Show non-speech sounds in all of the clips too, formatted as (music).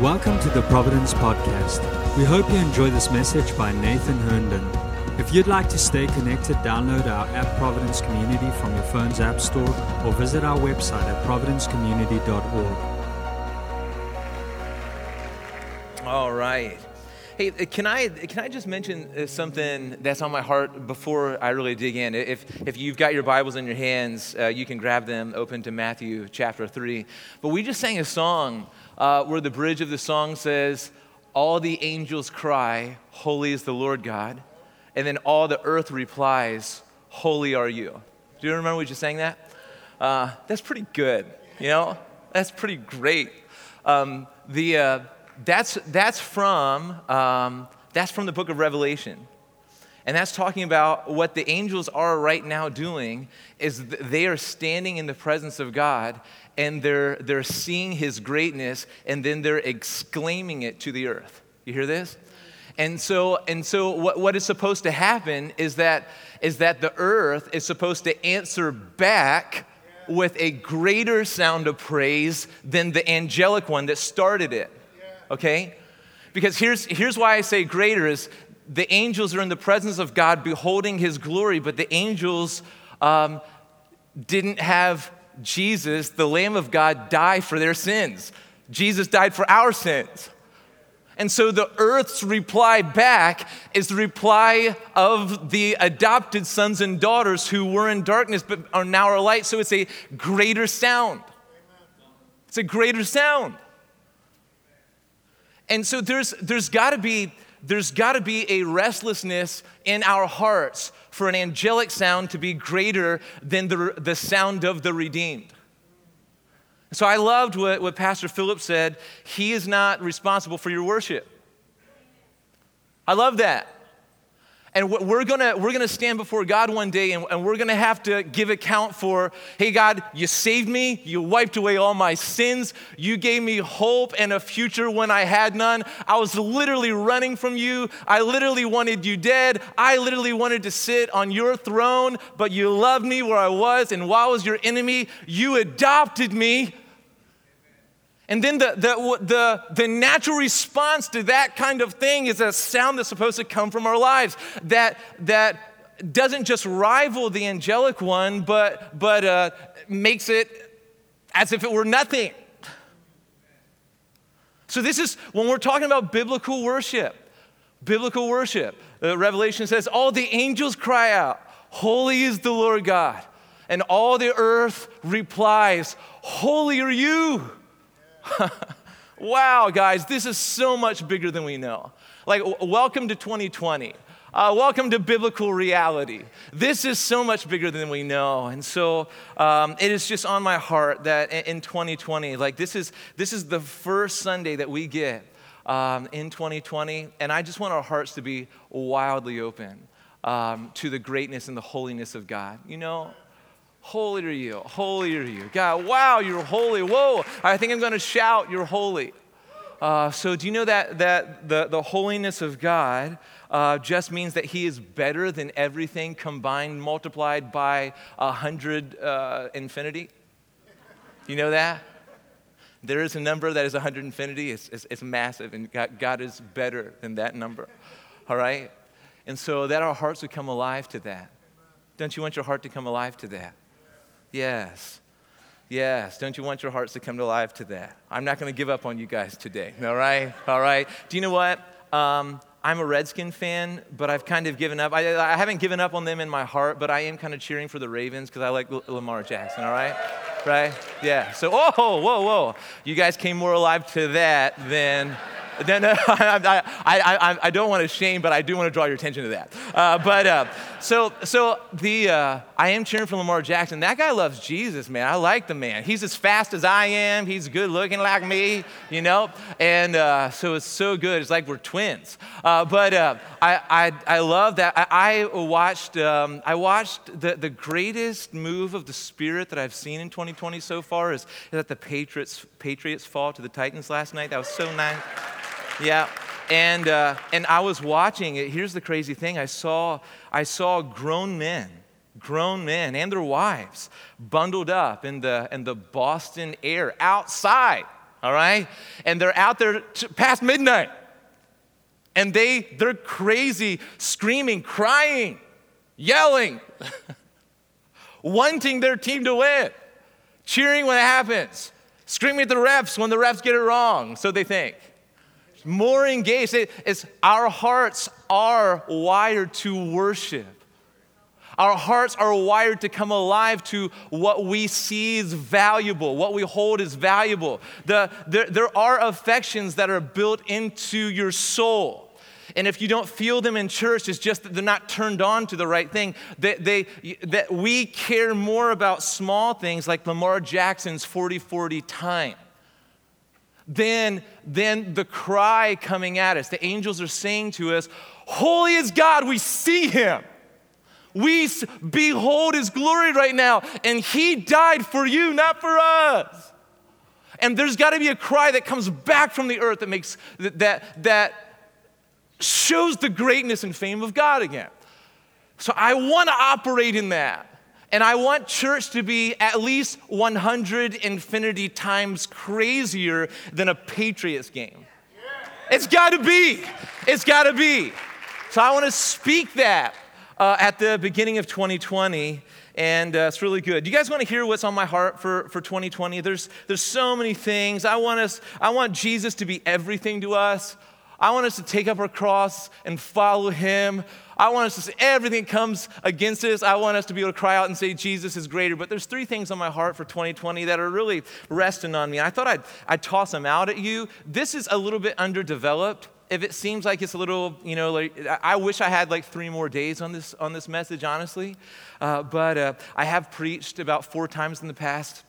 Welcome to the Providence Podcast. We hope you enjoy this message by Nathan Herndon. If you'd like to stay connected, download our app Providence Community from your phone's app store or visit our website at providencecommunity.org. All right. Hey, uh, can I can I just mention uh, something that's on my heart before I really dig in? If if you've got your Bibles in your hands, uh, you can grab them, open to Matthew chapter three. But we just sang a song uh, where the bridge of the song says, "All the angels cry, Holy is the Lord God," and then all the earth replies, "Holy are you." Do you remember we just sang that? Uh, that's pretty good. You know, that's pretty great. Um, the uh, that's, that's, from, um, that's from the book of Revelation. And that's talking about what the angels are right now doing is they are standing in the presence of God and they're, they're seeing his greatness and then they're exclaiming it to the earth. You hear this? And so, and so what, what is supposed to happen is that, is that the earth is supposed to answer back with a greater sound of praise than the angelic one that started it okay? Because here's, here's why I say greater is the angels are in the presence of God beholding his glory, but the angels um, didn't have Jesus, the Lamb of God, die for their sins. Jesus died for our sins. And so the earth's reply back is the reply of the adopted sons and daughters who were in darkness but are now are light. So it's a greater sound. It's a greater sound. And so there's, there's got to be there's got to be a restlessness in our hearts for an angelic sound to be greater than the, the sound of the redeemed. So I loved what, what Pastor Philip said. He is not responsible for your worship. I love that. And we're gonna, we're gonna stand before God one day and, and we're gonna have to give account for hey, God, you saved me, you wiped away all my sins, you gave me hope and a future when I had none. I was literally running from you, I literally wanted you dead, I literally wanted to sit on your throne, but you loved me where I was, and while I was your enemy, you adopted me and then the, the, the, the natural response to that kind of thing is a sound that's supposed to come from our lives that, that doesn't just rival the angelic one, but, but uh, makes it as if it were nothing. So, this is when we're talking about biblical worship. Biblical worship. Uh, Revelation says, All the angels cry out, Holy is the Lord God. And all the earth replies, Holy are you. (laughs) wow, guys, this is so much bigger than we know. Like, w- welcome to 2020. Uh, welcome to biblical reality. This is so much bigger than we know. And so um, it is just on my heart that in 2020, like this is, this is the first Sunday that we get um, in 2020. And I just want our hearts to be wildly open um, to the greatness and the holiness of God. You know, Holy are you, holy are you. God, wow, you're holy. Whoa, I think I'm going to shout, you're holy. Uh, so, do you know that, that the, the holiness of God uh, just means that He is better than everything combined, multiplied by a hundred uh, infinity? Do you know that? There is a number that is a hundred infinity. It's, it's, it's massive, and God, God is better than that number. All right? And so that our hearts would come alive to that. Don't you want your heart to come alive to that? Yes. Yes. Don't you want your hearts to come to life to that? I'm not going to give up on you guys today. All right? All right. Do you know what? Um, I'm a Redskin fan, but I've kind of given up. I, I, haven't given up on them in my heart, but I am kind of cheering for the Ravens because I like L- Lamar Jackson, all right? Right? Yeah. So, oh, whoa, whoa. You guys came more alive to that than. No, no, (laughs) I, I, I, I, don't want to shame, but I do want to draw your attention to that. Uh, but uh, so, so the, uh, I am cheering for Lamar Jackson. That guy loves Jesus, man. I like the man. He's as fast as I am. He's good looking like me, you know? And uh, so it's so good. It's like we're twins. Uh, but uh, I, I, I love that. I, I watched, um, I watched the, the greatest move of the Spirit that I've seen in 2020 so far is, is that the Patriots, Patriots fall to the Titans last night. That was so nice. Yeah. And, uh, and I was watching it. Here's the crazy thing I saw, I saw grown men, grown men and their wives bundled up in the, in the Boston air outside. all right? And they're out there t- past midnight. And they, they're crazy, screaming, crying, yelling, (laughs) wanting their team to win, cheering when it happens, screaming at the refs when the refs get it wrong, so they think. More engaged. It's our hearts are wired to worship. Our hearts are wired to come alive to what we see is valuable, what we hold is valuable. The, there, there are affections that are built into your soul. And if you don't feel them in church, it's just that they're not turned on to the right thing. That, they, that we care more about small things like Lamar Jackson's 40 40 time than, than the cry coming at us. The angels are saying to us, Holy is God, we see him. We behold his glory right now, and he died for you, not for us. And there's got to be a cry that comes back from the earth that makes that, that shows the greatness and fame of God again. So I want to operate in that. And I want church to be at least 100 infinity times crazier than a Patriots game. It's got to be. It's got to be. So I want to speak that uh, at the beginning of 2020 and uh, it's really good. Do You guys want to hear what's on my heart for, for 2020? There's, there's so many things. I want, us, I want Jesus to be everything to us. I want us to take up our cross and follow him. I want us to say everything comes against us. I want us to be able to cry out and say Jesus is greater. But there's three things on my heart for 2020 that are really resting on me. I thought I'd, I'd toss them out at you. This is a little bit underdeveloped. If it seems like it's a little, you know, like, I wish I had like three more days on this on this message, honestly. Uh, but uh, I have preached about four times in the past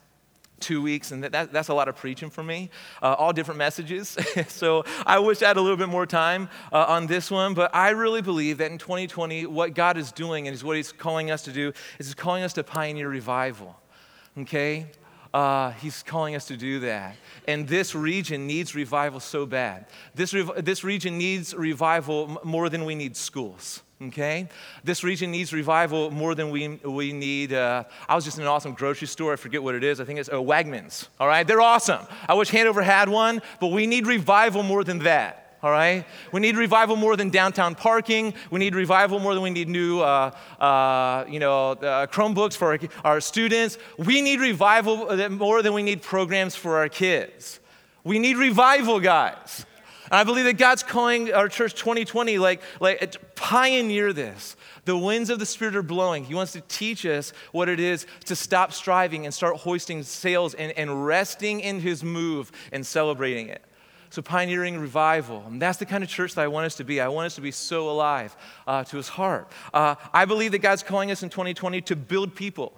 two weeks, and that, that's a lot of preaching for me. Uh, all different messages. (laughs) so I wish I had a little bit more time uh, on this one, but I really believe that in 2020, what God is doing and is what He's calling us to do is He's calling us to pioneer revival. Okay? Uh, he's calling us to do that. And this region needs revival so bad. This, rev- this region needs revival more than we need schools okay? This region needs revival more than we, we need. Uh, I was just in an awesome grocery store. I forget what it is. I think it's uh, Wegmans, all right? They're awesome. I wish Hanover had one, but we need revival more than that. All right? We need revival more than downtown parking. We need revival more than we need new, uh, uh, you know, uh, Chromebooks for our, our students. We need revival more than we need programs for our kids. We need revival, guys. I believe that God's calling our church 2020, like, like pioneer this. The winds of the Spirit are blowing. He wants to teach us what it is to stop striving and start hoisting sails and, and resting in His move and celebrating it. So, pioneering revival. And that's the kind of church that I want us to be. I want us to be so alive uh, to His heart. Uh, I believe that God's calling us in 2020 to build people.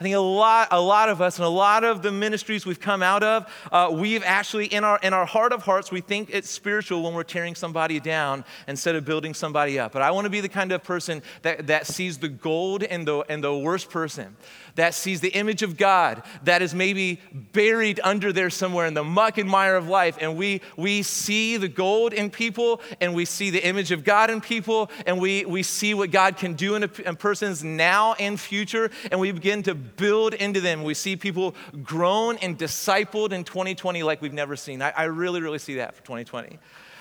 I think a lot, a lot of us and a lot of the ministries we've come out of, uh, we've actually, in our, in our heart of hearts, we think it's spiritual when we're tearing somebody down instead of building somebody up. But I want to be the kind of person that, that sees the gold in the, in the worst person that sees the image of God that is maybe buried under there somewhere in the muck and mire of life. And we, we see the gold in people and we see the image of God in people and we, we see what God can do in a, in person's now and future and we begin to build into them. We see people grown and discipled in 2020 like we've never seen. I, I really, really see that for 2020.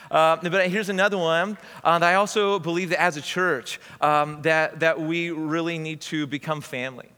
Uh, but here's another one uh, I also believe that as a church um, that, that we really need to become family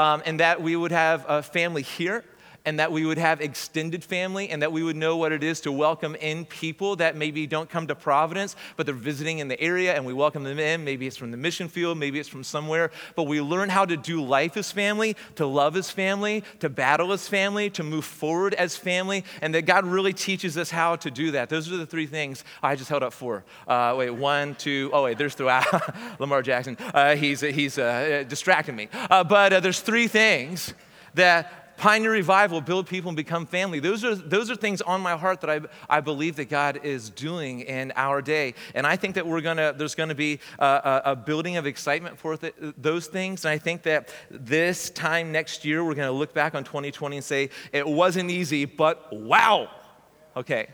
um, and that we would have a family here and that we would have extended family and that we would know what it is to welcome in people that maybe don't come to Providence, but they're visiting in the area and we welcome them in. Maybe it's from the mission field, maybe it's from somewhere, but we learn how to do life as family, to love as family, to battle as family, to move forward as family, and that God really teaches us how to do that. Those are the three things I just held up four. Uh, wait, one, two, oh, wait, there's throughout (laughs) Lamar Jackson. Uh, he's he's uh, distracting me. Uh, but uh, there's three things that Pioneer Revival, build people and become family. Those are, those are things on my heart that I, I believe that God is doing in our day. And I think that we're gonna, there's gonna be a, a building of excitement for th- those things. And I think that this time next year, we're gonna look back on 2020 and say, it wasn't easy, but wow. Okay.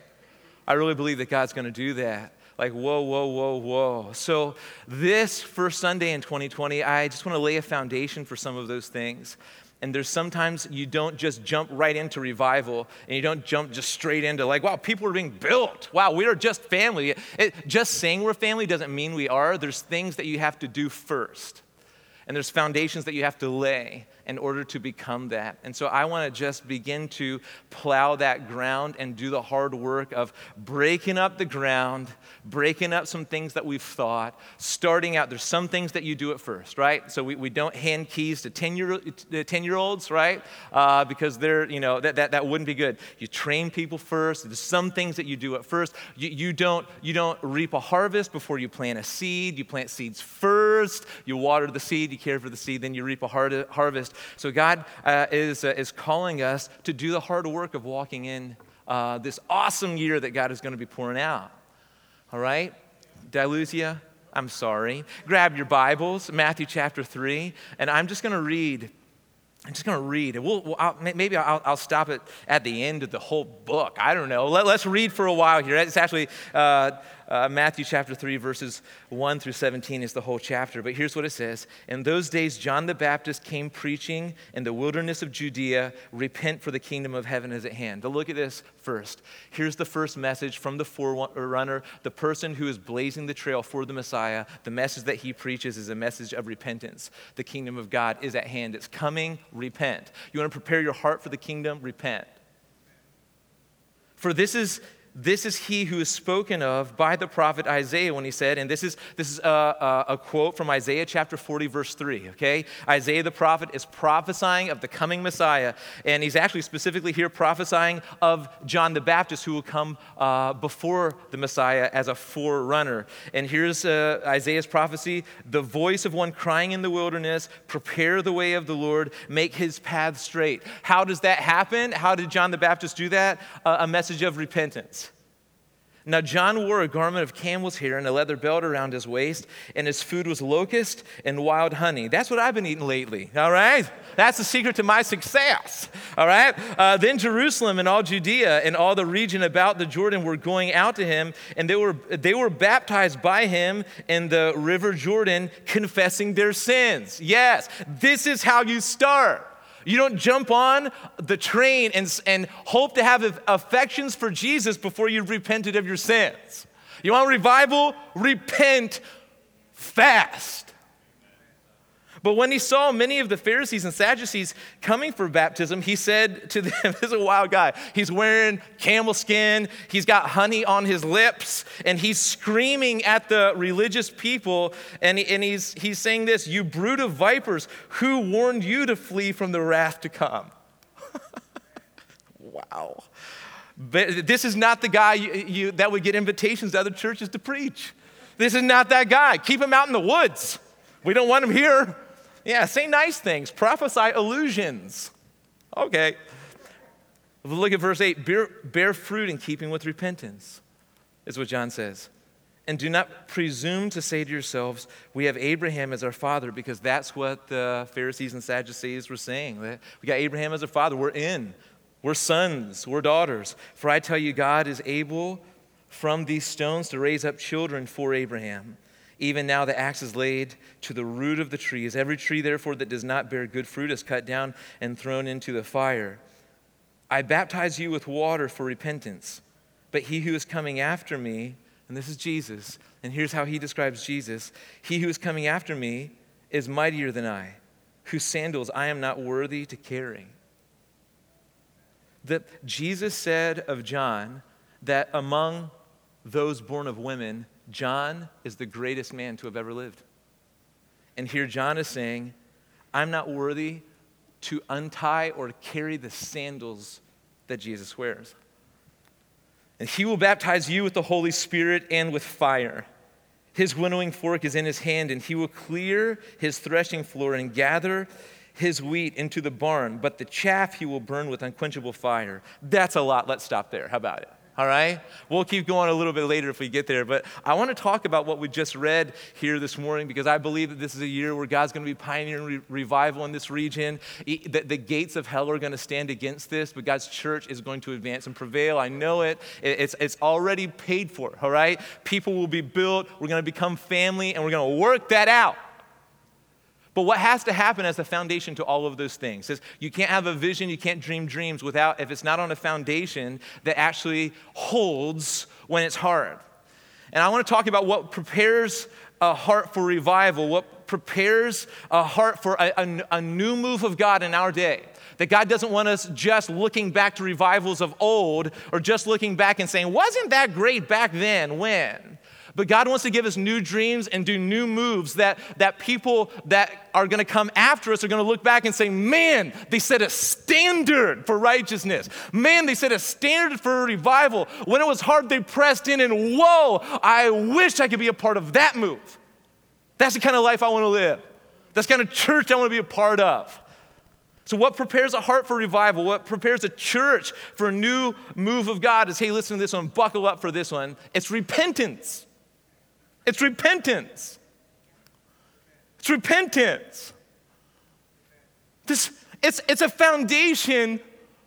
I really believe that God's gonna do that like whoa whoa whoa whoa so this first sunday in 2020 i just want to lay a foundation for some of those things And there's sometimes you don't just jump right into revival and you don't jump just straight into, like, wow, people are being built. Wow, we are just family. It, just saying we're family doesn't mean we are. There's things that you have to do first, and there's foundations that you have to lay in order to become that. And so I want to just begin to plow that ground and do the hard work of breaking up the ground, breaking up some things that we've thought, starting out. There's some things that you do at first, right? So we, we don't hand keys to 10 year, 10 year olds, right? Uh, because they're, you know, that, that, that wouldn't be good. You train people first. There's some things that you do at first. You, you, don't, you don't reap a harvest before you plant a seed. You plant seeds first. You water the seed, you care for the seed, then you reap a harvest. So God uh, is, uh, is calling us to do the hard work of walking in uh, this awesome year that God is going to be pouring out. All right? Did? I'm sorry. Grab your Bibles, Matthew chapter 3, and I'm just going to read. I'm just going to read. We'll, we'll I'll, maybe I'll, I'll, stop it at the end of the whole book. I don't know. Let, us read for a while here. It's actually uh, uh, Matthew chapter 3, verses 1 through 17 is the whole chapter. But here's what it says In those days, John the Baptist came preaching in the wilderness of Judea, repent for the kingdom of heaven is at hand. To look at this first. Here's the first message from the forerunner, the person who is blazing the trail for the Messiah. The message that he preaches is a message of repentance. The kingdom of God is at hand. It's coming, repent. You want to prepare your heart for the kingdom? Repent. For this is this is he who is spoken of by the prophet Isaiah when he said, and this is, this is a, a, a, quote from Isaiah chapter 40, verse 3, okay? Isaiah the prophet is prophesying of the coming Messiah, and he's actually specifically here prophesying of John the Baptist who will come uh, before the Messiah as a forerunner. And here's uh, Isaiah's prophecy the voice of one crying in the wilderness, prepare the way of the Lord, make his path straight. How does that happen? How did John the Baptist do that? Uh, a message of repentance. Now, John wore a garment of camel's hair and a leather belt around his waist, and his food was locust and wild honey. That's what I've been eating lately, all right? That's the secret to my success, all right? Uh, then Jerusalem and all Judea and all the region about the Jordan were going out to him, and they were, they were baptized by him in the river Jordan, confessing their sins. Yes, this is how you start. You don't jump on the train and, and hope to have affections for Jesus before you've repented of your sins. You want revival? Repent fast. But when he saw many of the Pharisees and Sadducees coming for baptism, he said to them, (laughs) This is a wild guy. He's wearing camel skin, he's got honey on his lips, and he's screaming at the religious people. And, and he's, he's saying this You brood of vipers, who warned you to flee from the wrath to come? (laughs) wow. But this is not the guy you, you, that would get invitations to other churches to preach. This is not that guy. Keep him out in the woods. We don't want him here. Yeah, say nice things, prophesy illusions. Okay. Look at verse 8 bear, bear fruit in keeping with repentance, is what John says. And do not presume to say to yourselves, We have Abraham as our father, because that's what the Pharisees and Sadducees were saying. We got Abraham as a father. We're in. We're sons. We're daughters. For I tell you, God is able from these stones to raise up children for Abraham. Even now the axe is laid to the root of the trees. Every tree, therefore, that does not bear good fruit is cut down and thrown into the fire. I baptize you with water for repentance, but he who is coming after me, and this is Jesus, and here's how he describes Jesus He who is coming after me is mightier than I, whose sandals I am not worthy to carry. That Jesus said of John that among those born of women, John is the greatest man to have ever lived. And here John is saying, I'm not worthy to untie or carry the sandals that Jesus wears. And he will baptize you with the Holy Spirit and with fire. His winnowing fork is in his hand, and he will clear his threshing floor and gather his wheat into the barn, but the chaff he will burn with unquenchable fire. That's a lot. Let's stop there. How about it? All right? We'll keep going a little bit later if we get there. But I want to talk about what we just read here this morning because I believe that this is a year where God's going to be pioneering re- revival in this region. the, the, gates of hell are going to stand against this, but God's church is going to advance and prevail. I know it. it it's, it's already paid for, all right? People will be built. We're going to become family, and we're going to work that out. But what has to happen as the foundation to all of those things is you can't have a vision, you can't dream dreams without, if it's not on a foundation that actually holds when it's hard. And I want to talk about what prepares a heart for revival, what prepares a heart for a, a, a new move of God in our day. That God doesn't want us just looking back to revivals of old or just looking back and saying, wasn't that great back then? When? But God wants to give us new dreams and do new moves that, that people that are going to come after us are going to look back and say, man, they set a standard for righteousness. Man, they set a standard for revival. When it was hard, they pressed in, and whoa, I wish I could be a part of that move. That's the kind of life I want to live. That's the kind of church I want to be a part of. So, what prepares a heart for revival? What prepares a church for a new move of God is hey, listen to this one, buckle up for this one. It's repentance. It's repentance. It's repentance. This, it's, it's a foundation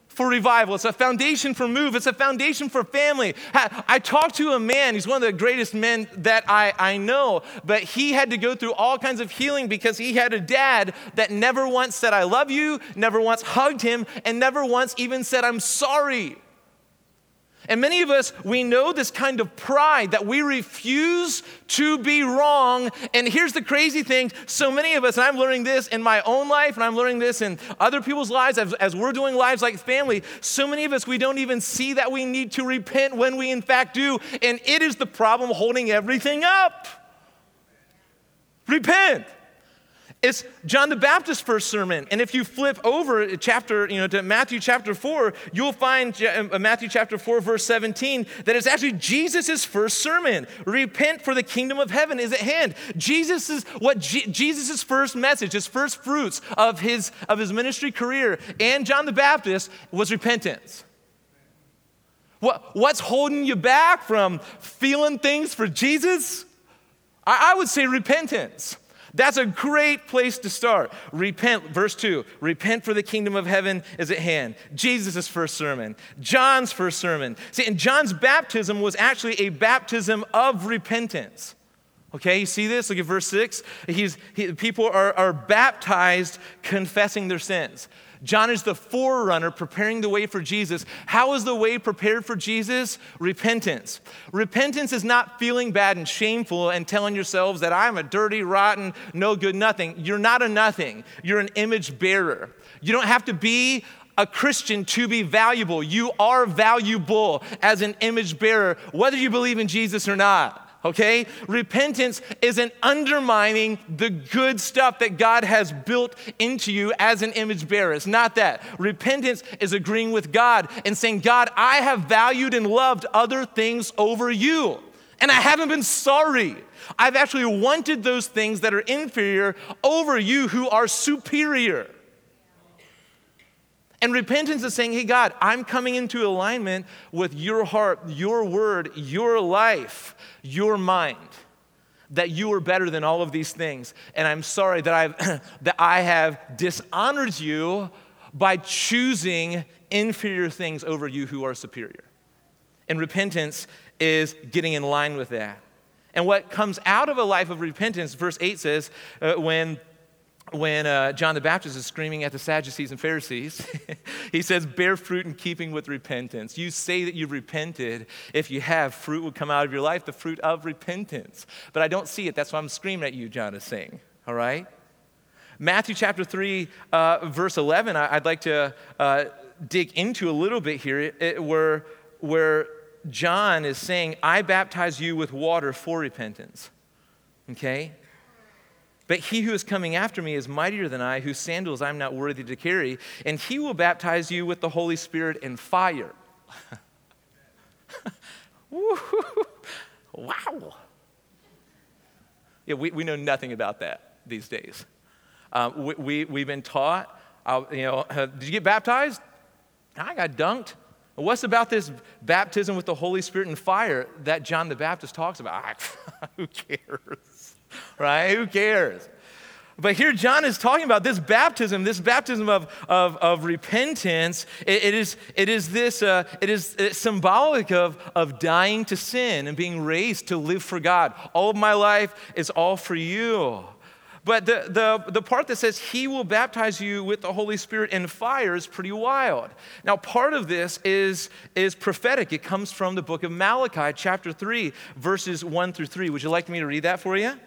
for revival. It's a foundation for move. It's a foundation for family. I talked to a man, he's one of the greatest men that I, I know, but he had to go through all kinds of healing because he had a dad that never once said, I love you, never once hugged him, and never once even said, I'm sorry. And many of us, we know this kind of pride that we refuse to be wrong. And here's the crazy thing so many of us, and I'm learning this in my own life, and I'm learning this in other people's lives as, as we're doing lives like family, so many of us, we don't even see that we need to repent when we in fact do. And it is the problem holding everything up. Repent. It's John the Baptist's first sermon. And if you flip over chapter, you know, to Matthew chapter 4, you'll find uh, Matthew chapter 4, verse 17, that it's actually Jesus' first sermon. Repent for the kingdom of heaven is at hand. Jesus is what Jesus' first message, his first fruits of his of his ministry career, and John the Baptist was repentance. What, what's holding you back from feeling things for Jesus? I, I would say repentance. That's a great place to start. Repent, verse 2 repent for the kingdom of heaven is at hand. Jesus' first sermon, John's first sermon. See, and John's baptism was actually a baptism of repentance. Okay, you see this? Look at verse 6. He's, he, people are, are baptized confessing their sins. John is the forerunner preparing the way for Jesus. How is the way prepared for Jesus? Repentance. Repentance is not feeling bad and shameful and telling yourselves that I'm a dirty, rotten, no good, nothing. You're not a nothing. You're an image bearer. You don't have to be a Christian to be valuable. You are valuable as an image bearer, whether you believe in Jesus or not okay? Repentance isn't undermining the good stuff that God has built into you as an image bearer. It's not that. Repentance is agreeing with God and saying, God, I have valued and loved other things over you, and I haven't been sorry. I've actually wanted those things that are inferior over you who are superior. And repentance is saying, hey, God, I'm coming into alignment with your heart, your word, your life, your mind. That you are better than all of these things. And I'm sorry that, I've, (clears throat) that I have dishonored you by choosing inferior things over you who are superior. And repentance is getting in line with that. And what comes out of a life of repentance, verse 8 says, uh, when when uh, John the Baptist is screaming at the Sadducees and Pharisees, (laughs) he says, Bear fruit in keeping with repentance. You say that you've repented. If you have, fruit will come out of your life, the fruit of repentance. But I don't see it. That's why I'm screaming at you, John is saying. All right? Matthew chapter 3, uh, verse 11, I, would like to uh, dig into a little bit here, it, where, where John is saying, I baptize you with water for repentance. Okay? But he who is coming after me is mightier than I, whose sandals I'm not worthy to carry, and he will baptize you with the Holy Spirit and fire. (laughs) wow. Yeah, we, we know nothing about that these days. Uh, we, we, we've been taught, uh, you know, uh, did you get baptized? I got dunked. What's about this baptism with the Holy Spirit and fire that John the Baptist talks about? (laughs) Who cares? (laughs) right? Who cares? But here John is talking about this baptism, this baptism of, of, of repentance. it, it, is, it is this, uh, it is symbolic of, of dying to sin and being raised to live for God. All of my life is all for you. But the, the, the part that says he will baptize you with the Holy Spirit and fire is pretty wild. Now, part of this is, is prophetic. It comes from the book of Malachi, chapter 3, verses 1 through 3. Would you like me to read that for you?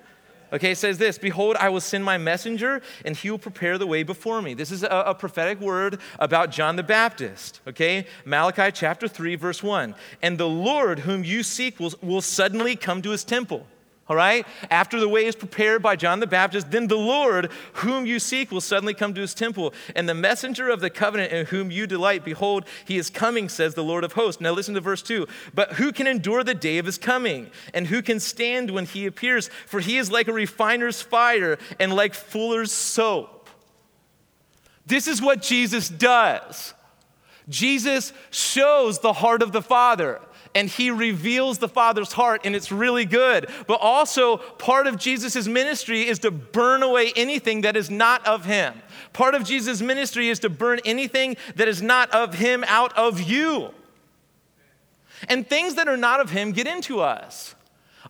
Okay, it says this Behold, I will send my messenger, and he will prepare the way before me. This is a, a, prophetic word about John the Baptist. Okay, Malachi chapter 3, verse 1. And the Lord whom you seek will, will suddenly come to his temple all right? After the way is prepared by John the Baptist, then the Lord, whom you seek, will suddenly come to his temple. And the messenger of the covenant in whom you delight, behold, he is coming, says the Lord of hosts. Now listen to verse 2. But who can endure the day of his coming? And who can stand when he appears? For he is like a refiner's fire and like fuller's soap. This is what Jesus does. Jesus shows the heart of the Father and he reveals the Father's heart, and it's really good. But also, part of Jesus' ministry is to burn away anything that is not of him. Part of Jesus' ministry is to burn anything that is not of him out of you. And things that are not of him get into us.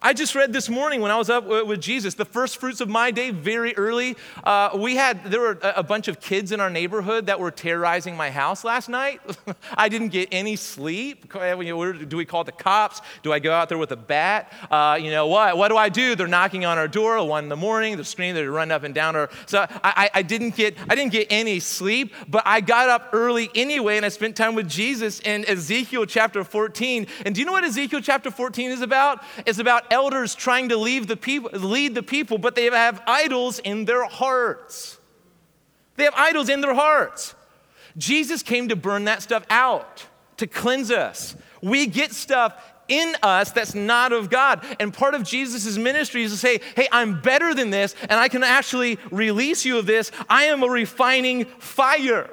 I just read this morning when I was up with Jesus, the first fruits of my day, very early. Uh, we had, there were a bunch of kids in our neighborhood that were terrorizing my house last night. (laughs) I didn't get any sleep. Do we call the cops? Do I go out there with a bat? Uh, you know what? What do I do? They're knocking on our door at one in the morning. They're screaming. They're running up and down. Our, so I, I, didn't get, I didn't get any sleep, but I got up early anyway, and I spent time with Jesus in Ezekiel chapter 14. And do you know what Ezekiel chapter 14 is about? It's about elders trying to lead the people, lead the people, but they have idols in their hearts. They have idols in their hearts. Jesus came to burn that stuff out, to cleanse us. We get stuff in us that's not of God. And part of Jesus' ministry is to say, hey, I'm better than this, and I can actually release you of this. I am a refining fire.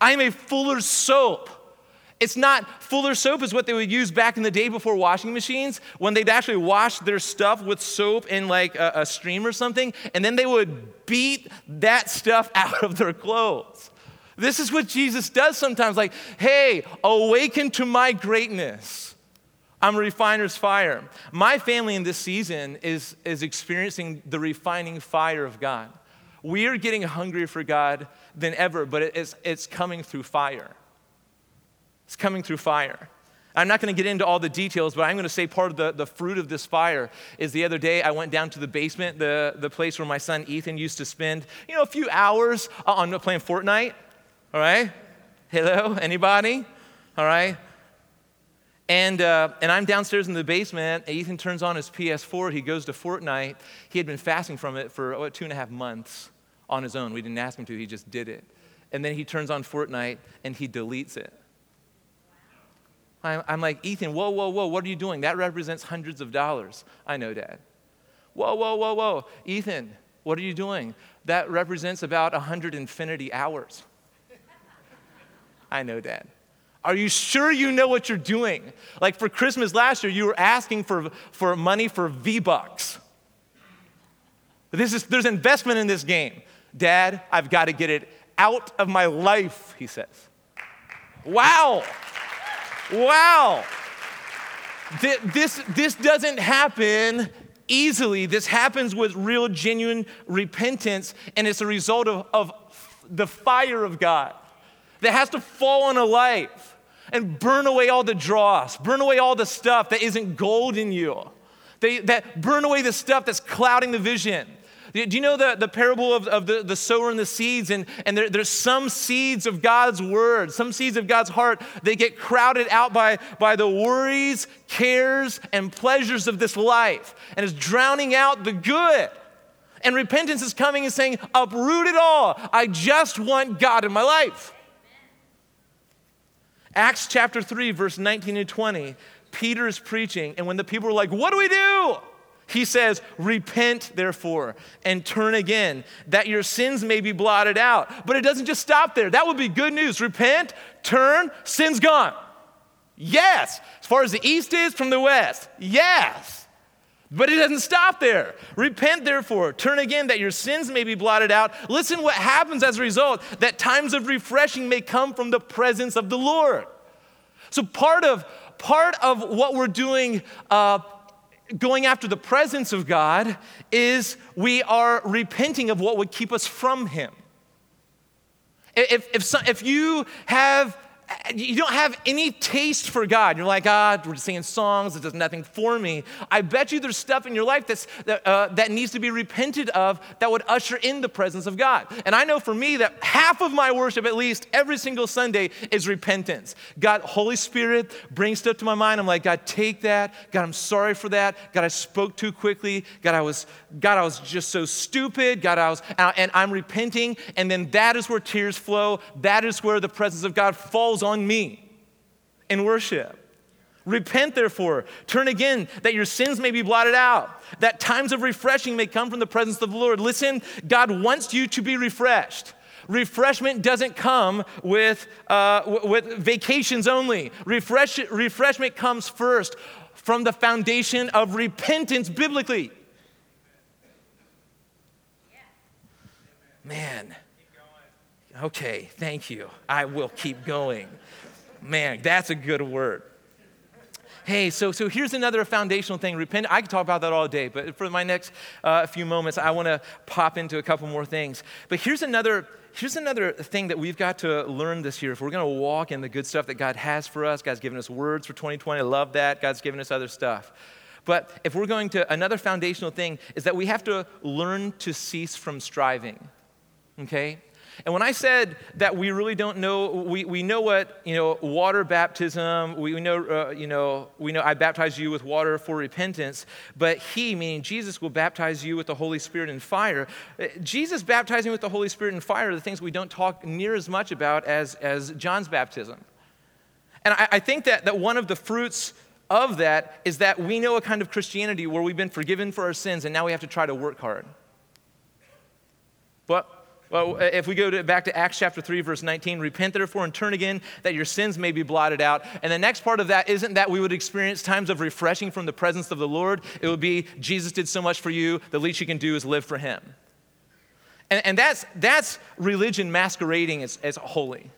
I am a fuller's soap. It's not Fuller soap is what they would use back in the day before washing machines when they'd actually wash their stuff with soap in like a, a stream or something, and then they would beat that stuff (laughs) out of their clothes. This is what Jesus does sometimes like, hey, awaken to my greatness. I'm a refiner's fire. My family in this season is, is experiencing the refining fire of God. We are getting hungrier for God than ever, but it's, it's coming through fire. It's coming through fire. I'm not going to get into all the details, but I'm going to say part of the, the fruit of this fire is the other day I went down to the basement, the, the place where my son Ethan used to spend, you know, a few hours on playing Fortnite. All right? Hello? Anybody? All right? And, uh, and I'm downstairs in the basement. Ethan turns on his PS4. He goes to Fortnite. He had been fasting from it for what, two and a half months on his own. We didn't ask him to, he just did it. And then he turns on Fortnite and he deletes it. I'm, like, Ethan, whoa, whoa, whoa, what are you doing? That represents hundreds of dollars. I know, Dad. Whoa, whoa, whoa, whoa. Ethan, what are you doing? That represents about 100 infinity hours. I know, Dad. Are you sure you know what you're doing? Like for Christmas last year, you were asking for, for money for V Bucks. This is, there's investment in this game. Dad, I've got to get it out of my life, he says. Wow. Wow. This, this doesn't happen easily. This happens with real, genuine repentance, and it's a result of, of the fire of God that has to fall on a life and burn away all the dross, burn away all the stuff that isn't gold in you, they, that burn away the stuff that's clouding the vision. Do you know the, the parable of, of the, the sower and the seeds? And, and there, there's some seeds of God's word, some seeds of God's heart, they get crowded out by, by the worries, cares, and pleasures of this life and it's drowning out the good. And repentance is coming and saying, uproot it all. I just want God in my life. Acts chapter 3, verse 19 and 20, Peter is preaching, and when the people are like, What do we do? He says, Repent, therefore, and turn again, that your sins may be blotted out. But it doesn't just stop there. That would be good news. Repent, turn, sin's gone. Yes. As far as the east is from the west, yes. But it doesn't stop there. Repent, therefore, turn again, that your sins may be blotted out. Listen what happens as a result that times of refreshing may come from the presence of the Lord. So, part of, part of what we're doing uh, going after the presence of God is we are repenting of what would keep us from Him. If, if, if you have you don't have any taste for God. You're like, ah, we're just singing songs, it does nothing for me. I bet you there's stuff in your life that's, that, uh, that needs to be repented of that would usher in the presence of God. And I know for me that half of my worship, at least every single Sunday, is repentance. God, Holy Spirit, bring stuff to my mind. I'm like, God, take that. God, I'm sorry for that. God, I spoke too quickly. God, I was, God, I was just so stupid. God, I was, and I'm repenting. And then that is where tears flow. That is where the presence of God falls falls on me in worship. Repent, therefore. Turn again, that your sins may be blotted out, that times of refreshing may come from the presence of the Lord. Listen, God wants you to be refreshed. Refreshment doesn't come with, uh, with vacations only. Refresh, refreshment comes first from the foundation of repentance biblically. Man, Okay, thank you. I will keep going. Man, that's a good word. Hey, so, so here's another foundational thing. Repent. I could talk about that all day, but for my next uh, few moments, I want to pop into a couple more things. But here's another here's another thing that we've got to learn this year. If we're going to walk in the good stuff that God has for us, God's given us words for 2020. I love that. God's given us other stuff. But if we're going to, another foundational thing is that we have to learn to cease from striving. Okay? And when I said that we really don't know, we, we know what, you know, water baptism, we know, uh, you know, we know I baptize you with water for repentance, but he, meaning Jesus, will baptize you with the Holy Spirit and fire. Uh, Jesus baptizing with the Holy Spirit and fire are the things we don't talk near as much about as, as John's baptism. And I, I think that, that one of the fruits of that is that we know a kind of Christianity where we've been forgiven for our sins and now we have to try to work hard. But well, if we go to, back to Acts chapter 3, verse 19, repent therefore and turn again that your sins may be blotted out. And the next part of that isn't that we would experience times of refreshing from the presence of the Lord. It would be Jesus did so much for you, the least you can do is live for him. And, and that's, that's religion masquerading as, as holy.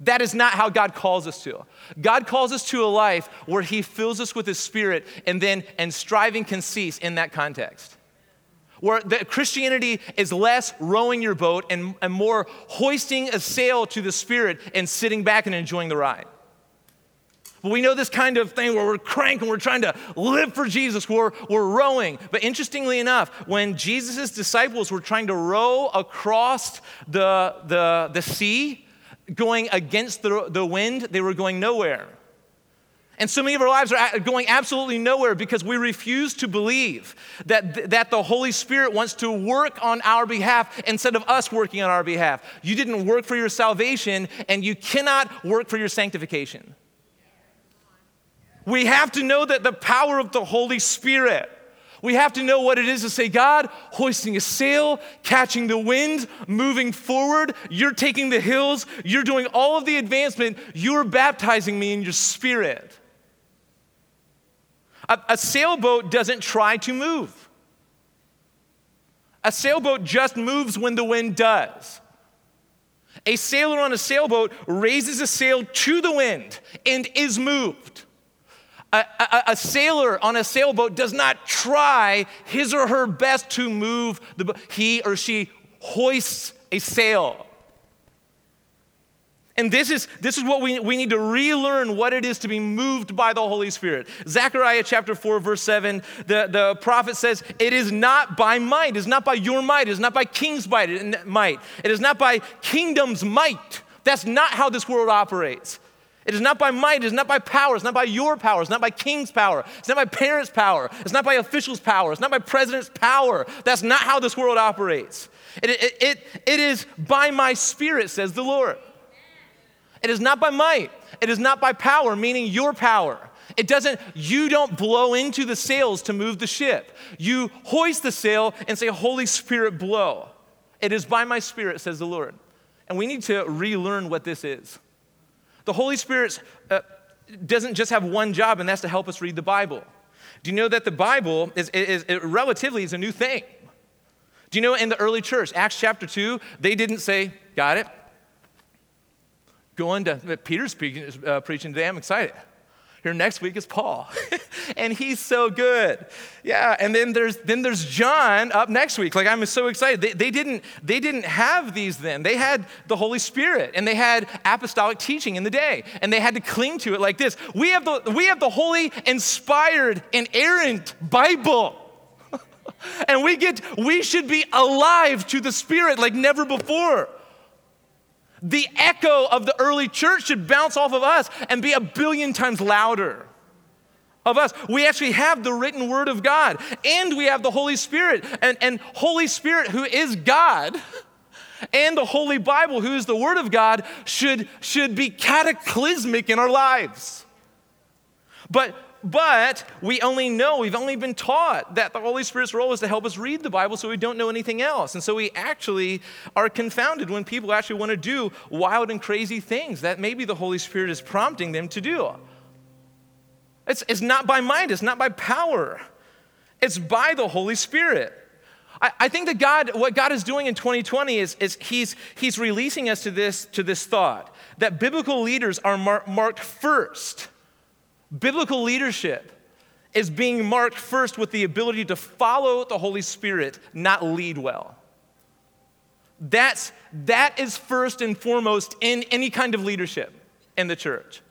That is not how God calls us to. God calls us to a life where He fills us with His Spirit, and then and striving can cease in that context where the Christianity is less rowing your boat and, and more hoisting a sail to the Spirit and sitting back and enjoying the ride. But we know this kind of thing where we're cranking, we're trying to live for Jesus, we're, we're rowing. But interestingly enough, when Jesus' disciples were trying to row across the, the, the sea, going against the, the wind, they were going nowhere. And so many of our lives are going absolutely nowhere because we refuse to believe that, that the Holy Spirit wants to work on our behalf instead of us working on our behalf. You didn't work for your salvation, and you cannot work for your sanctification. We have to know that the power of the Holy Spirit. We have to know what it is to say, God, hoisting a sail, catching the wind, moving forward. You're taking the hills. You're doing all of the advancement. You're baptizing me in your spirit. A, a sailboat doesn't try to move. A sailboat just moves when the wind does. A sailor on a sailboat raises a sail to the wind and is moved. A, a, a, sailor on a sailboat does not try his or her best to move the boat. He or she hoists a sail. And this is, this is what we, we need to relearn what it is to be moved by the Holy Spirit. Zechariah chapter 4, verse 7, the, the prophet says, It is not by might, it is not by your might, it is not by king's might, it is not by kingdom's might. That's not how this world operates. It is not by might, it is not by power, it's not by your power, it's not by king's power, it's not by parents' power, it's not by officials' power, it's not by president's power. That's not how this world operates. It, it, it, it is by my spirit, says the Lord. It is not by might, it is not by power, meaning your power. It doesn't, you don't blow into the sails to move the ship. You hoist the sail and say, Holy Spirit, blow. It is by my spirit, says the Lord. And we need to relearn what this is. The Holy Spirit uh, doesn't just have one job, and that's to help us read the Bible. Do you know that the Bible is, is, is relatively is a new thing? Do you know in the early church, Acts chapter 2, they didn't say, Got it, going to Peter's uh, preaching today. I'm excited. Here next week is Paul, (laughs) and he's so good. Yeah, and then there's then there's John up next week. Like I'm so excited. They, they didn't they didn't have these then. They had the Holy Spirit and they had apostolic teaching in the day, and they had to cling to it like this. We have the we have the holy, inspired, inerrant Bible. (laughs) and we get we should be alive to the Spirit like never before. The echo of the early church should bounce off of us and be a billion times louder of us. We actually have the written word of God and we have the Holy Spirit. And, and Holy Spirit, who is God, and the Holy Bible, who is the word of God, should, should be cataclysmic in our lives. But but we only know, we've only been taught that the Holy Spirit's role is to help us read the Bible so we don't know anything else. And so we actually are confounded when people actually want to do wild and crazy things that maybe the Holy Spirit is prompting them to do. It's, it's not by mind, it's not by power, it's by the Holy Spirit. I, think that God, what God is doing in 2020 is, is he's, he's releasing us to this, to this thought that biblical leaders are mar- marked first Biblical leadership is being marked first with the ability to follow the Holy Spirit, not lead well. That's, that is first and foremost in any kind of leadership in the church.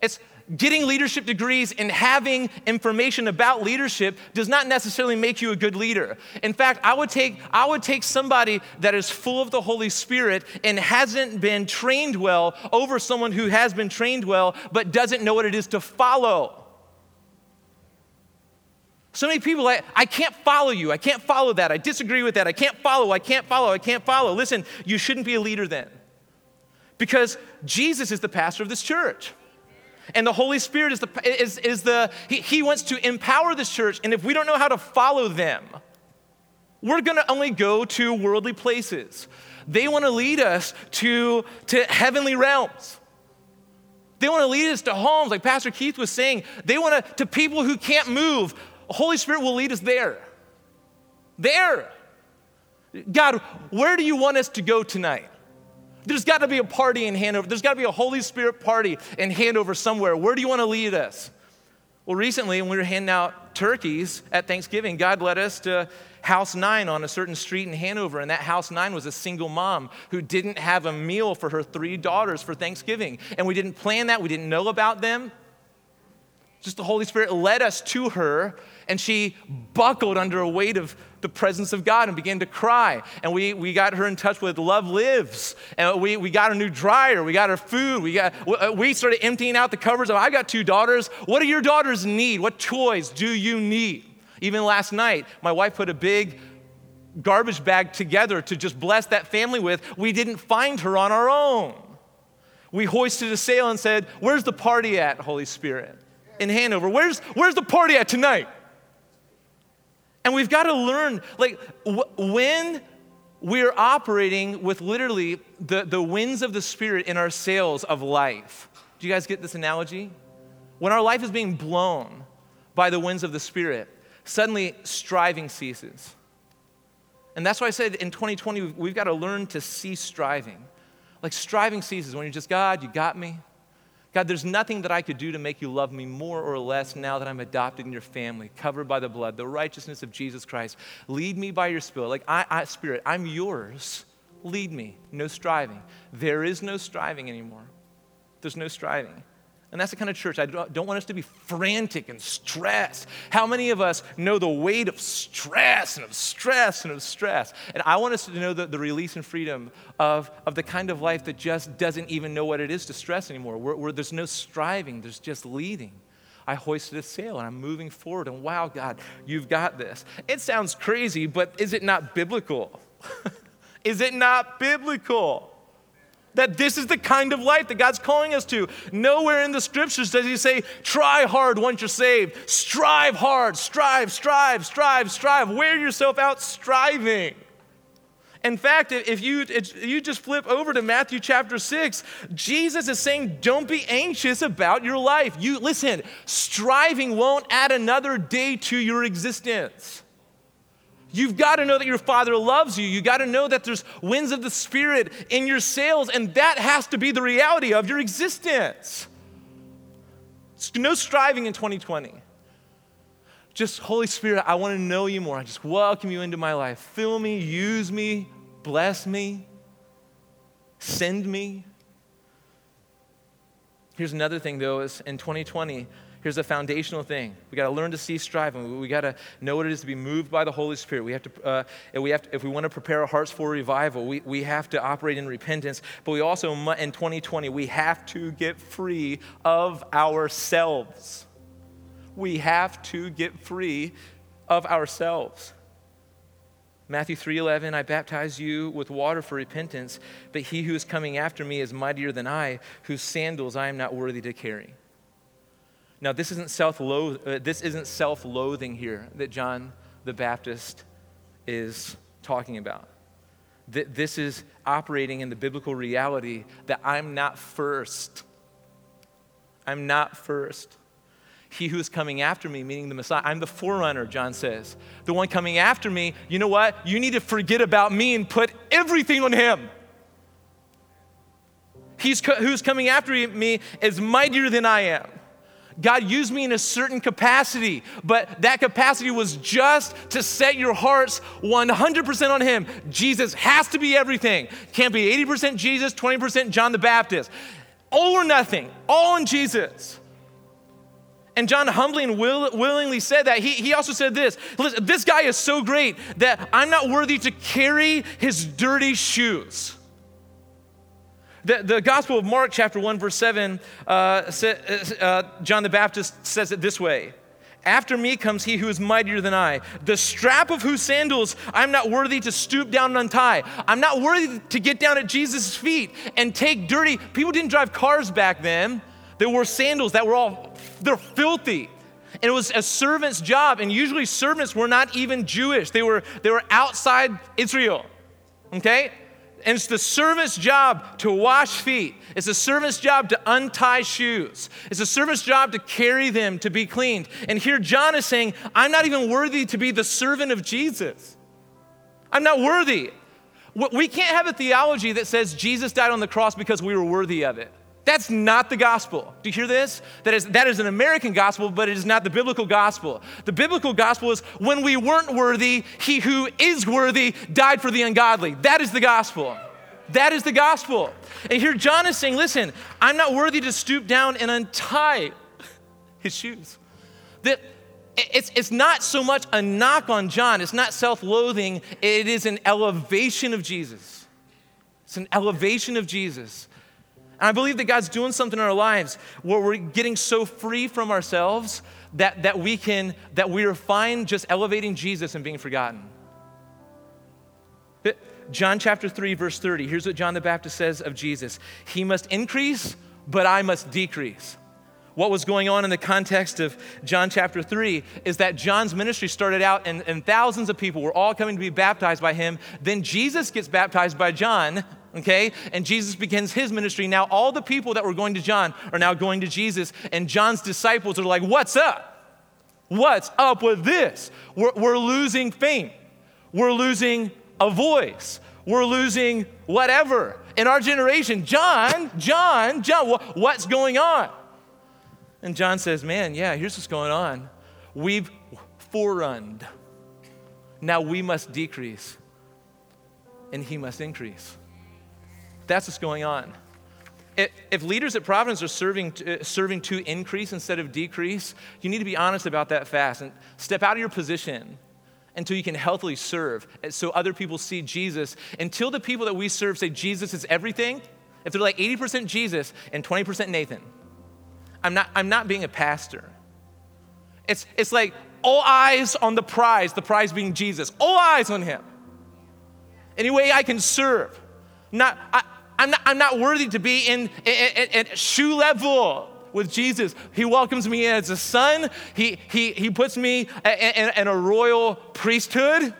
It's getting leadership degrees and having information about leadership does not necessarily make you a good leader. In fact, I would take, I would take somebody that is full of the Holy Spirit and hasn't been trained well over someone who has been trained well but doesn't know what it is to follow. So many people, I, I can't follow you. I can't follow that. I disagree with that. I can't follow. I can't follow. I can't follow. Listen, you shouldn't be a leader then. Because Jesus is the pastor of this church. And the Holy Spirit is the, is, is the he, he wants to empower this church. And if we don't know how to follow them, we're going to only go to worldly places. They want to lead us to, to heavenly realms. They want to lead us to homes, like Pastor Keith was saying. They want to, to people who can't move. The Holy Spirit will lead us there. There. God, where do you want us to go tonight? There's got to be a party in Hanover. There's got to be a Holy Spirit party in Hanover somewhere. Where do you want to lead us? Well, recently, when we were handing out turkeys at Thanksgiving, God led us to House 9 on a certain street in Hanover. And that House 9 was a single mom who didn't have a meal for her three daughters for Thanksgiving. And we didn't plan that, we didn't know about them. Just the Holy Spirit led us to her, and she buckled under a weight of the presence of God and began to cry. And we, we got her in touch with Love Lives, and we, we got a new dryer, we got her food, we, got, uh, we started emptying out the covers. Of, I've got two daughters. What do your daughters need? What toys do you need? Even last night, my wife put a big garbage bag together to just bless that family with. We didn't find her on our own. We hoisted a sail and said, Where's the party at, Holy Spirit? In Hanover. Where's, where's the party at tonight? And we've got to learn, like, when we're operating with literally the, the winds of the Spirit in our sails of life. Do you guys get this analogy? When our life is being blown by the winds of the Spirit, suddenly striving ceases. And that's why I said in 2020, we've got to learn to cease striving. Like striving ceases when you're just, God, you got me. God, there's nothing that I could do to make you love me more or less now that I'm adopted in your family, covered by the blood, the righteousness of Jesus Christ. Lead me by your spirit. Like, I, I, Spirit, I'm yours. Lead me. No striving. There is no striving anymore. There's no striving. And that's the kind of church I don't want us to be frantic and stressed. How many of us know the weight of stress and of stress and of stress? And I want us to know the, the release and freedom of, of the kind of life that just doesn't even know what it is to stress anymore, where, where there's no striving, there's just leading. I hoisted a sail and I'm moving forward, and wow, God, you've got this. It sounds crazy, but is it not biblical? (laughs) is it not biblical? That this is the kind of life that God's calling us to. Nowhere in the scriptures does He say, try hard once you're saved. Strive hard. Strive, strive, strive, strive. Wear yourself out striving. In fact, if you, if you just flip over to Matthew chapter 6, Jesus is saying, Don't be anxious about your life. You listen, striving won't add another day to your existence. You've got to know that your Father loves you. You've got to know that there's winds of the Spirit in your sails, and that has to be the reality of your existence. No striving in 2020. Just, Holy Spirit, I want to know you more. I just welcome you into my life. Fill me, use me, bless me, send me. Here's another thing, though, is in 2020, here's a foundational thing. We got to learn to cease striving. We got to know what it is to be moved by the Holy Spirit. We have to, uh, we have to if we want to prepare our hearts for revival, we, we have to operate in repentance. But we also, in 2020, we have to get free of ourselves. We have to get free of ourselves. Matthew 3:11 I baptize you with water for repentance but he who is coming after me is mightier than I whose sandals I am not worthy to carry. Now, this isn't self uh, this isn't self-loathing here that John the Baptist is talking about. This is operating in the biblical reality that I'm not first. I'm not first. He who is coming after me, meaning the Messiah, I'm the forerunner, John says. The one coming after me, you know what? You need to forget about me and put everything on him. He's co- who's coming after me is mightier than I am. God used me in a certain capacity, but that capacity was just to set your hearts 100% on Him. Jesus has to be everything. Can't be 80% Jesus, 20% John the Baptist. All or nothing, all in Jesus. And John humbly and will, willingly said that. He, he also said this Listen, this guy is so great that I'm not worthy to carry his dirty shoes. The, the Gospel of Mark, chapter 1, verse 7, uh, say, uh, uh, John the Baptist says it this way After me comes he who is mightier than I, the strap of whose sandals I'm not worthy to stoop down and untie. I'm not worthy to get down at Jesus' feet and take dirty. People didn't drive cars back then. There were sandals that were all, they're filthy. And it was a servant's job. And usually servants were not even Jewish, they were, they were outside Israel. Okay? And it's the servant's job to wash feet. It's the servant's job to untie shoes. It's the servant's job to carry them to be cleaned. And here John is saying, I'm not even worthy to be the servant of Jesus. I'm not worthy. We can't have a theology that says Jesus died on the cross because we were worthy of it. That's not the gospel. Do you hear this? That is, that is an American gospel, but it is not the biblical gospel. The biblical gospel is when we weren't worthy, he who is worthy died for the ungodly. That is the gospel. That is the gospel. And here John is saying, listen, I'm not worthy to stoop down and untie (laughs) his shoes. That it's, it's not so much a knock on John, it's not self loathing, it is an elevation of Jesus. It's an elevation of Jesus. And I believe that God's doing something in our lives where we're getting so free from ourselves that, that we can, that we are fine just elevating Jesus and being forgotten. John chapter 3, verse 30. Here's what John the Baptist says of Jesus He must increase, but I must decrease. What was going on in the context of John chapter 3 is that John's ministry started out and, and thousands of people were all coming to be baptized by him. Then Jesus gets baptized by John, okay? And Jesus begins his ministry. Now, all the people that were going to John are now going to Jesus, and John's disciples are like, What's up? What's up with this? We're, we're losing fame, we're losing a voice, we're losing whatever. In our generation, John, John, John, what's going on? And John says, Man, yeah, here's what's going on. We've forerunned. Now we must decrease, and he must increase. That's what's going on. If leaders at Providence are serving to, uh, serving to increase instead of decrease, you need to be honest about that fast and step out of your position until you can healthily serve so other people see Jesus. Until the people that we serve say Jesus is everything, if they're like 80% Jesus and 20% Nathan, I'm not, I'm not being a pastor. It's, it's like all eyes on the prize, the prize being Jesus, all eyes on him. Any way I can serve. Not, I, I'm not, I'm not worthy to be in, at shoe level with Jesus. He welcomes me as a son, He, he, he puts me in, in a royal priesthood,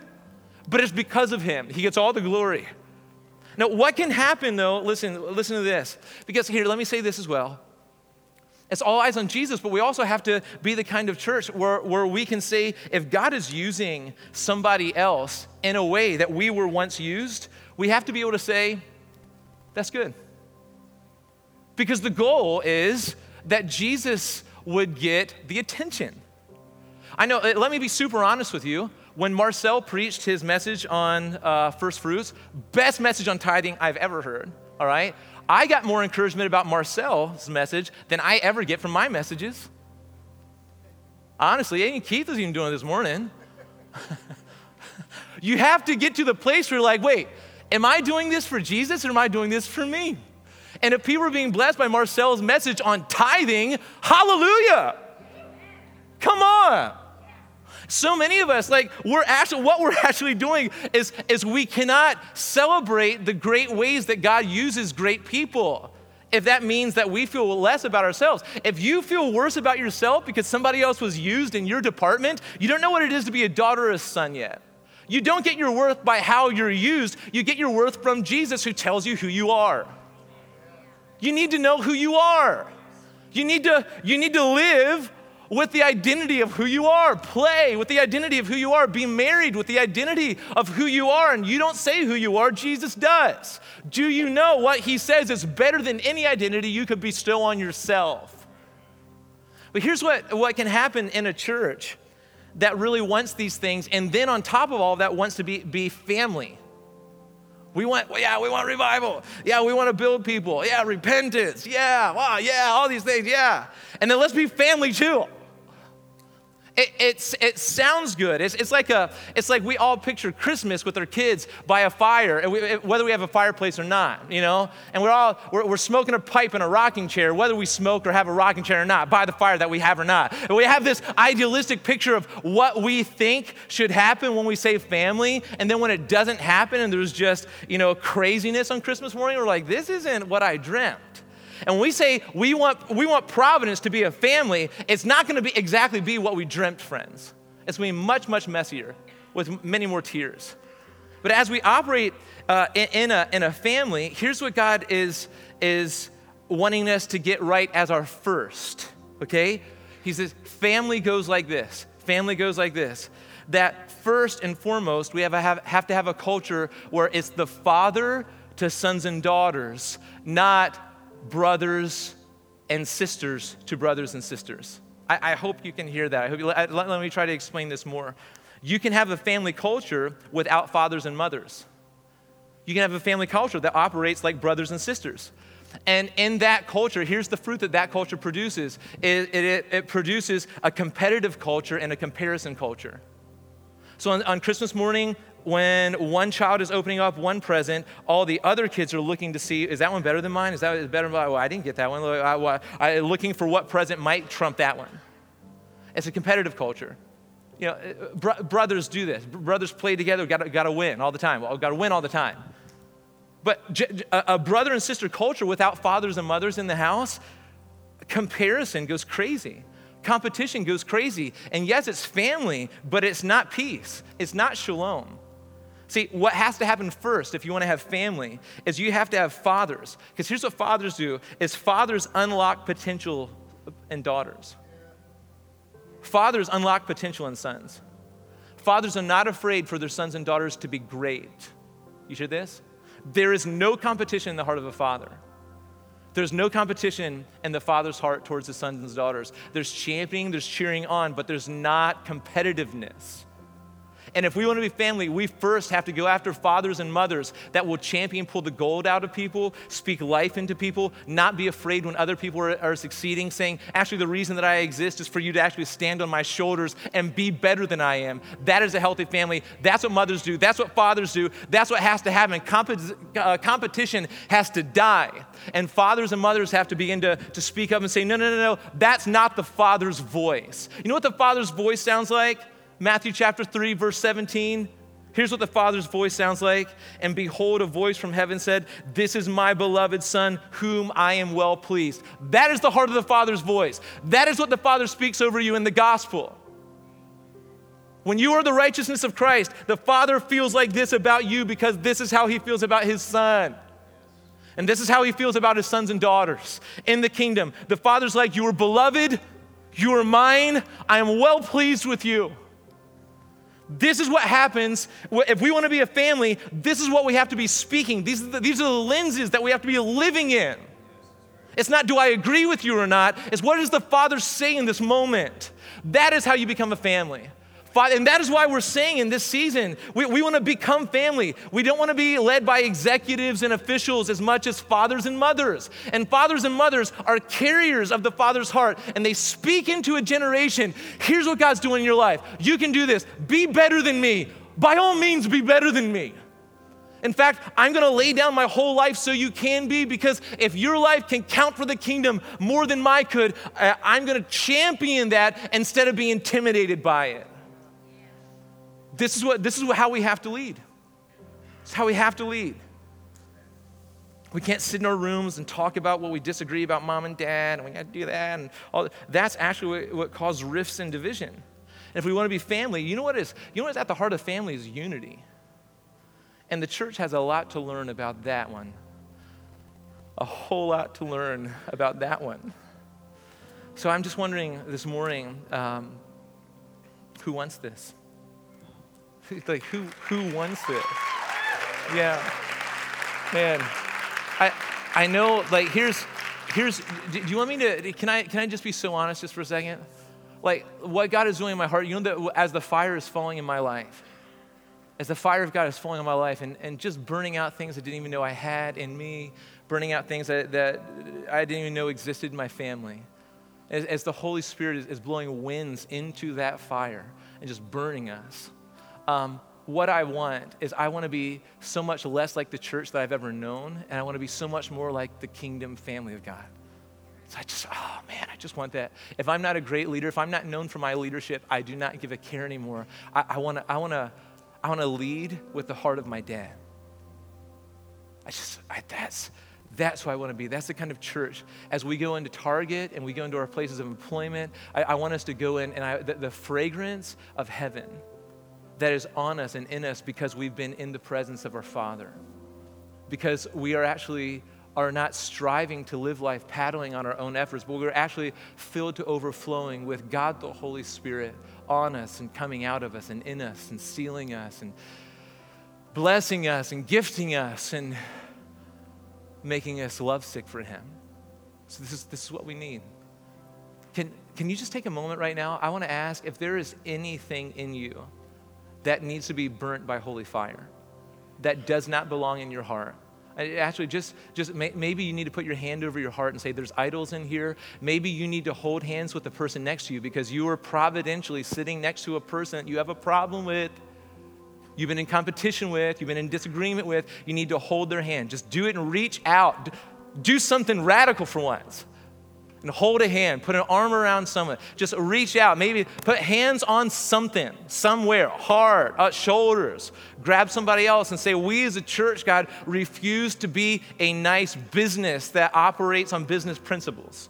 but it's because of Him. He gets all the glory. Now, what can happen though? Listen, listen to this. Because here, let me say this as well. It's all eyes on Jesus, but we also have to be the kind of church where, where we can say, if God is using somebody else in a way that we were once used, we have to be able to say, that's good. Because the goal is that Jesus would get the attention. I know, uh, let me be super honest with you. When Marcel preached his message on uh, first fruits, best message on tithing I've ever heard, all right? I got more encouragement about Marcel's message than I ever get from my messages. Honestly, even Keith is even doing this morning. (laughs) you have to get to the place where you're like, wait, am I doing this for Jesus or am I doing this for me? And if people are being blessed by Marcel's message on tithing, hallelujah. Come on. So many of us, like, we're actually, what we're (laughs) actually doing is, is we cannot celebrate the great ways that God uses great people if that means that we feel less about ourselves. If you feel worse about yourself because somebody else was used in your department, you don't know what it is to be a daughter or a son yet. You don't get your worth by how you're used, you get your worth from Jesus who tells you who you are. You need to know who you are. You need to, you need to live with the identity of who you are. Play with the identity of who you are. Be married with the identity of who you are. And you don't say who you are, Jesus does. Do you know what he says is better than any identity you could bestow on yourself? But here's what, what can happen in a church that really wants these things, and then on top of all that, wants to be, be family. We want, yeah, we want revival. Yeah, we want to build people. Yeah, repentance. Yeah, wow, yeah, all these things. Yeah. And then let's be family too. It, it sounds good. It's, it's, like a, it's like we all picture Christmas with our kids by a fire, we, whether we have a fireplace or not, you know? And we're all, we're, we're, smoking a pipe in a rocking chair, whether we smoke or have a rocking chair or not, by the fire that we have or not. And we have this idealistic picture of what we think should happen when we say family. And then when it doesn't happen and there's just, you know, craziness on Christmas morning, we're like, this isn't what I dreamt. And when we say we want, we want Providence to be a family, it's not going to be exactly be what we dreamt, friends. It's going to be much, much messier with many more tears. But as we operate uh, in, in, a, in a family, here's what God is, is wanting us to get right as our first, okay? He says, family goes like this. Family goes like this. That first and foremost, we have, a, have, have to have a culture where it's the father to sons and daughters, not brothers and sisters to brothers and sisters. I, I hope you can hear that. I hope you, let, let me try to explain this more. You can have a family culture without fathers and mothers. You can have a family culture that operates like brothers and sisters. And in that culture, here's the fruit that that culture produces it, it, it produces a competitive culture and a comparison culture. So on, on Christmas morning, when one child is opening up one present, all the other kids are looking to see, is that one better than mine? Is that better than mine? Well, I didn't get that one. I, I, looking for what present might trump that one. It's a competitive culture. You know, uh, br- brothers do this. Brothers play together, got to win all the time. Well, got to win all the time. But a brother and sister culture without fathers and mothers in the house, comparison goes crazy. Competition goes crazy. And yes, it's family, but it's not peace. It's not shalom. See, what has to happen first if you want to have family is you have to have fathers. Because here's what fathers do is fathers unlock potential in daughters. Fathers unlock potential in sons. Fathers are not afraid for their sons and daughters to be great. You hear this? There is no competition in the heart of a father. There's no competition in the father's heart towards his sons and daughters. There's championing, there's cheering on, but there's not competitiveness. And if we want to be family, we first have to go after fathers and mothers that will champion, pull the gold out of people, speak life into people, not be afraid when other people are, are, succeeding, saying, actually, the reason that I exist is for you to actually stand on my shoulders and be better than I am. That is a healthy family. That's what mothers do. That's what fathers do. That's what has to happen. Comp- uh, competition has to die. And fathers and mothers have to begin to, to speak up and say, no, no, no, no, that's not the father's voice. You know what the father's voice sounds like? Matthew chapter 3, verse 17. Here's what the Father's voice sounds like. And behold, a voice from heaven said, This is my beloved Son, whom I am well pleased. That is the heart of the Father's voice. That is what the Father speaks over you in the gospel. When you are the righteousness of Christ, the Father feels like this about you because this is how he feels about his Son. And this is how he feels about his sons and daughters in the kingdom. The Father's like, You are beloved, you are mine, I am well pleased with you. This is what happens if we want to be a family. This is what we have to be speaking. These are the, these are the lenses that we have to be living in. It's not do I agree with you or not, it's what does the Father say in this moment? That is how you become a family. And that is why we're saying in this season, we, we want to become family. We don't want to be led by executives and officials as much as fathers and mothers. And fathers and mothers are carriers of the Father's heart, and they speak into a generation here's what God's doing in your life. You can do this. Be better than me. By all means, be better than me. In fact, I'm gonna lay down my whole life so you can be, because if your life can count for the kingdom more than my could, I'm gonna champion that instead of being intimidated by it. This is, what, this is how we have to lead. It's how we have to lead. We can't sit in our rooms and talk about what we disagree about mom and dad, and we got to do that, and all. that. That's actually what, what causes rifts and division. And if we want to be family, you know what is? You know what's at the heart of family is unity. And the church has a lot to learn about that one. A whole lot to learn about that one. So I'm just wondering this morning um, who wants this? (laughs) like, who, who wants this? Yeah. Man, I, I know, like, here's, here's, do you want me to, can I, can I just be so honest just for a second? Like, what God is doing in my heart, you know, that as the fire is falling in my life, as the fire of God is falling on my life and, and just burning out things I didn't even know I had in me, burning out things that, that I didn't even know existed in my family. As, as the Holy Spirit is, is, blowing winds into that fire and just burning us. Um, what I want is I want to be so much less like the church that I've ever known, and I want to be so much more like the kingdom family of God. So I just, oh man, I just want that. If I'm not a great leader, if I'm not known for my leadership, I do not give a care anymore. I, want to, I want to I want to lead with the heart of my dad. I just, I, that's, that's who I want to be. That's the kind of church. As we go into Target and we go into our places of employment, I, I want us to go in and I, the, the fragrance of heaven that is on us and in us because we've been in the presence of our Father. Because we are actually are not striving to live life paddling on our own efforts, but we're actually filled to overflowing with God the Holy Spirit on us and coming out of us and in us and sealing us and blessing us and gifting us and making us lovesick for Him. So, this is, this is what we need. Can, can you just take a moment right now? I want to ask if there is anything in you that needs to be burnt by holy fire, that does not belong in your heart Actually, just, just maybe you need to put your hand over your heart and say, There's idols in here. Maybe you need to hold hands with the person next to you because you are providentially sitting next to a person you have a problem with, you've been in competition with, you've been in disagreement with. You need to hold their hand. Just do it and reach out. Do something radical for once and hold a hand, put an arm around someone, just reach out, maybe put hands on something, somewhere, heart, uh, shoulders, grab somebody else and say, We as a church, God, refuse to be a nice business that operates on business principles.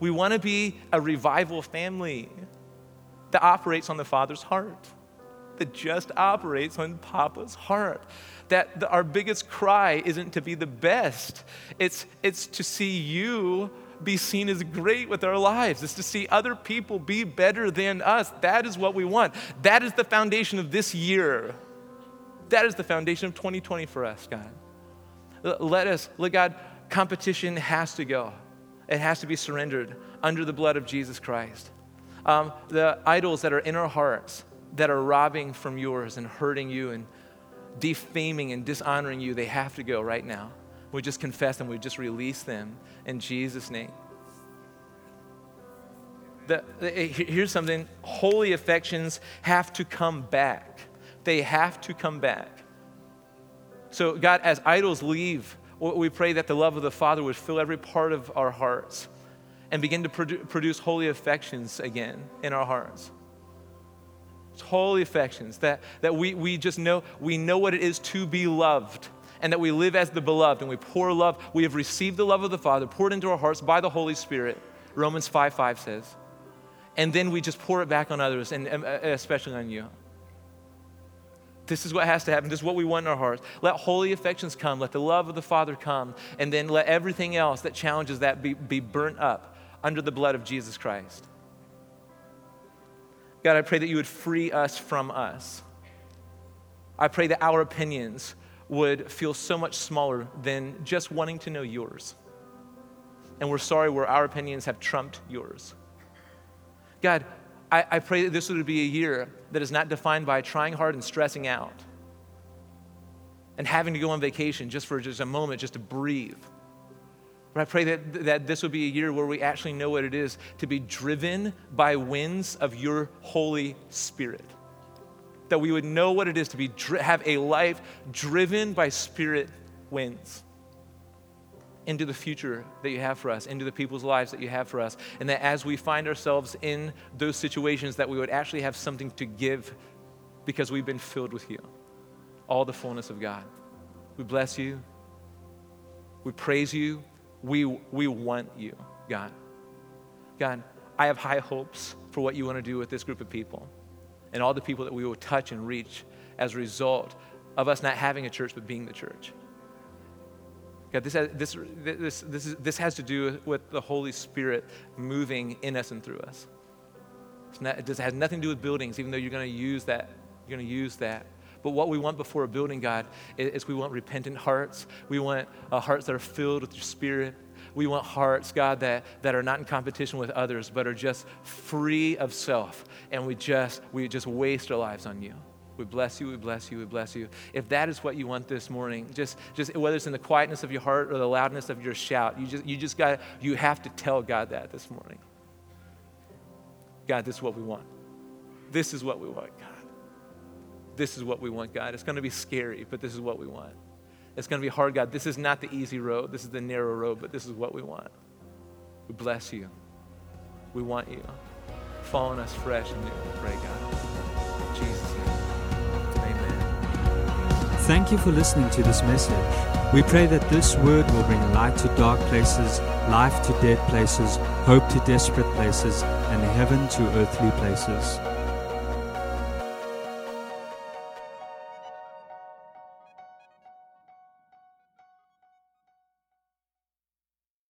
We want to be a revival family that operates on the Father's heart, that just operates on Papa's heart. That our biggest cry isn't to be the best, it's, it's to see you be seen as great with our lives, is to see other people be better than us. That is what we want. That is the foundation of this year. That is the foundation of 2020 for us, God. Let us, let God, competition has to go. It has to be surrendered under the blood of Jesus Christ. Um, the idols that are in our hearts that are robbing from yours and hurting you and defaming and dishonoring you, they have to go right now. We just confess them, we just release them in Jesus' name. The, the, eh, here's something holy affections have to come back. They have to come back. So, God, as idols leave, we pray that the love of the Father would fill every part of our hearts and begin to produ- produce holy affections again in our hearts. It's holy affections that, that we, we just know, we know what it is to be loved and that we live as the beloved and we pour love. We have received the love of the Father poured into our hearts by the Holy Spirit, Romans 5 5 says. And then we just pour it back on others, and uh, especially on you. This is what has to happen. This is what we want in our hearts. Let holy affections come. Let the love of the Father come. And then let everything else that challenges that be, be burnt up under the blood of Jesus Christ. God, I pray that you would free us from us. I pray that our opinions would feel so much smaller than just wanting to know yours. and we're sorry where our opinions have trumped yours. God, I, I pray that this would be a year that is not defined by trying hard and stressing out and having to go on vacation just for just a moment, just to breathe. But I pray that, that this would be a year where we actually know what it is to be driven by winds of your Holy Spirit. That we would know what it is to be, have a life driven by Spirit winds into the future that you have for us, into the people's lives that you have for us. And that as we find ourselves in those situations, that we would actually have something to give because we've been filled with you. All the fullness of God. We bless you. We praise you. We, we want you, God. God, I have high hopes for what you want to do with this group of people and all the people that we will touch and reach as a result of us not having a church but being the church. God, this has, this, this, this, is, this has to do with the Holy Spirit moving in us and through us. Not, it has nothing to do with buildings, even though you're going to use that. You're going to use that. But what we want before a building, God, is, we want repentant hearts. We want uh, hearts that are filled with your Spirit. We want hearts, God, that, that are not in competition with others, but are just free of self. And we just, we just waste our lives on you. We bless you, we bless you, we bless you. If that is what you want this morning, just, just whether it's in the quietness of your heart or the loudness of your shout, you just, you just got, you have to tell God that this morning. God, this is what we want. This is what we want, God. This is what we want, God. It's going to be scary, but this is what we want. It's going to be hard, God. This is not the easy road. This is the narrow road, but this is what we want. We bless you. We want you. Fall on us fresh and new. Pray, God. In Jesus' name. Amen. Thank you for listening to this message. We pray that this word will bring light to dark places, life to dead places, hope to desperate places, and heaven to earthly places.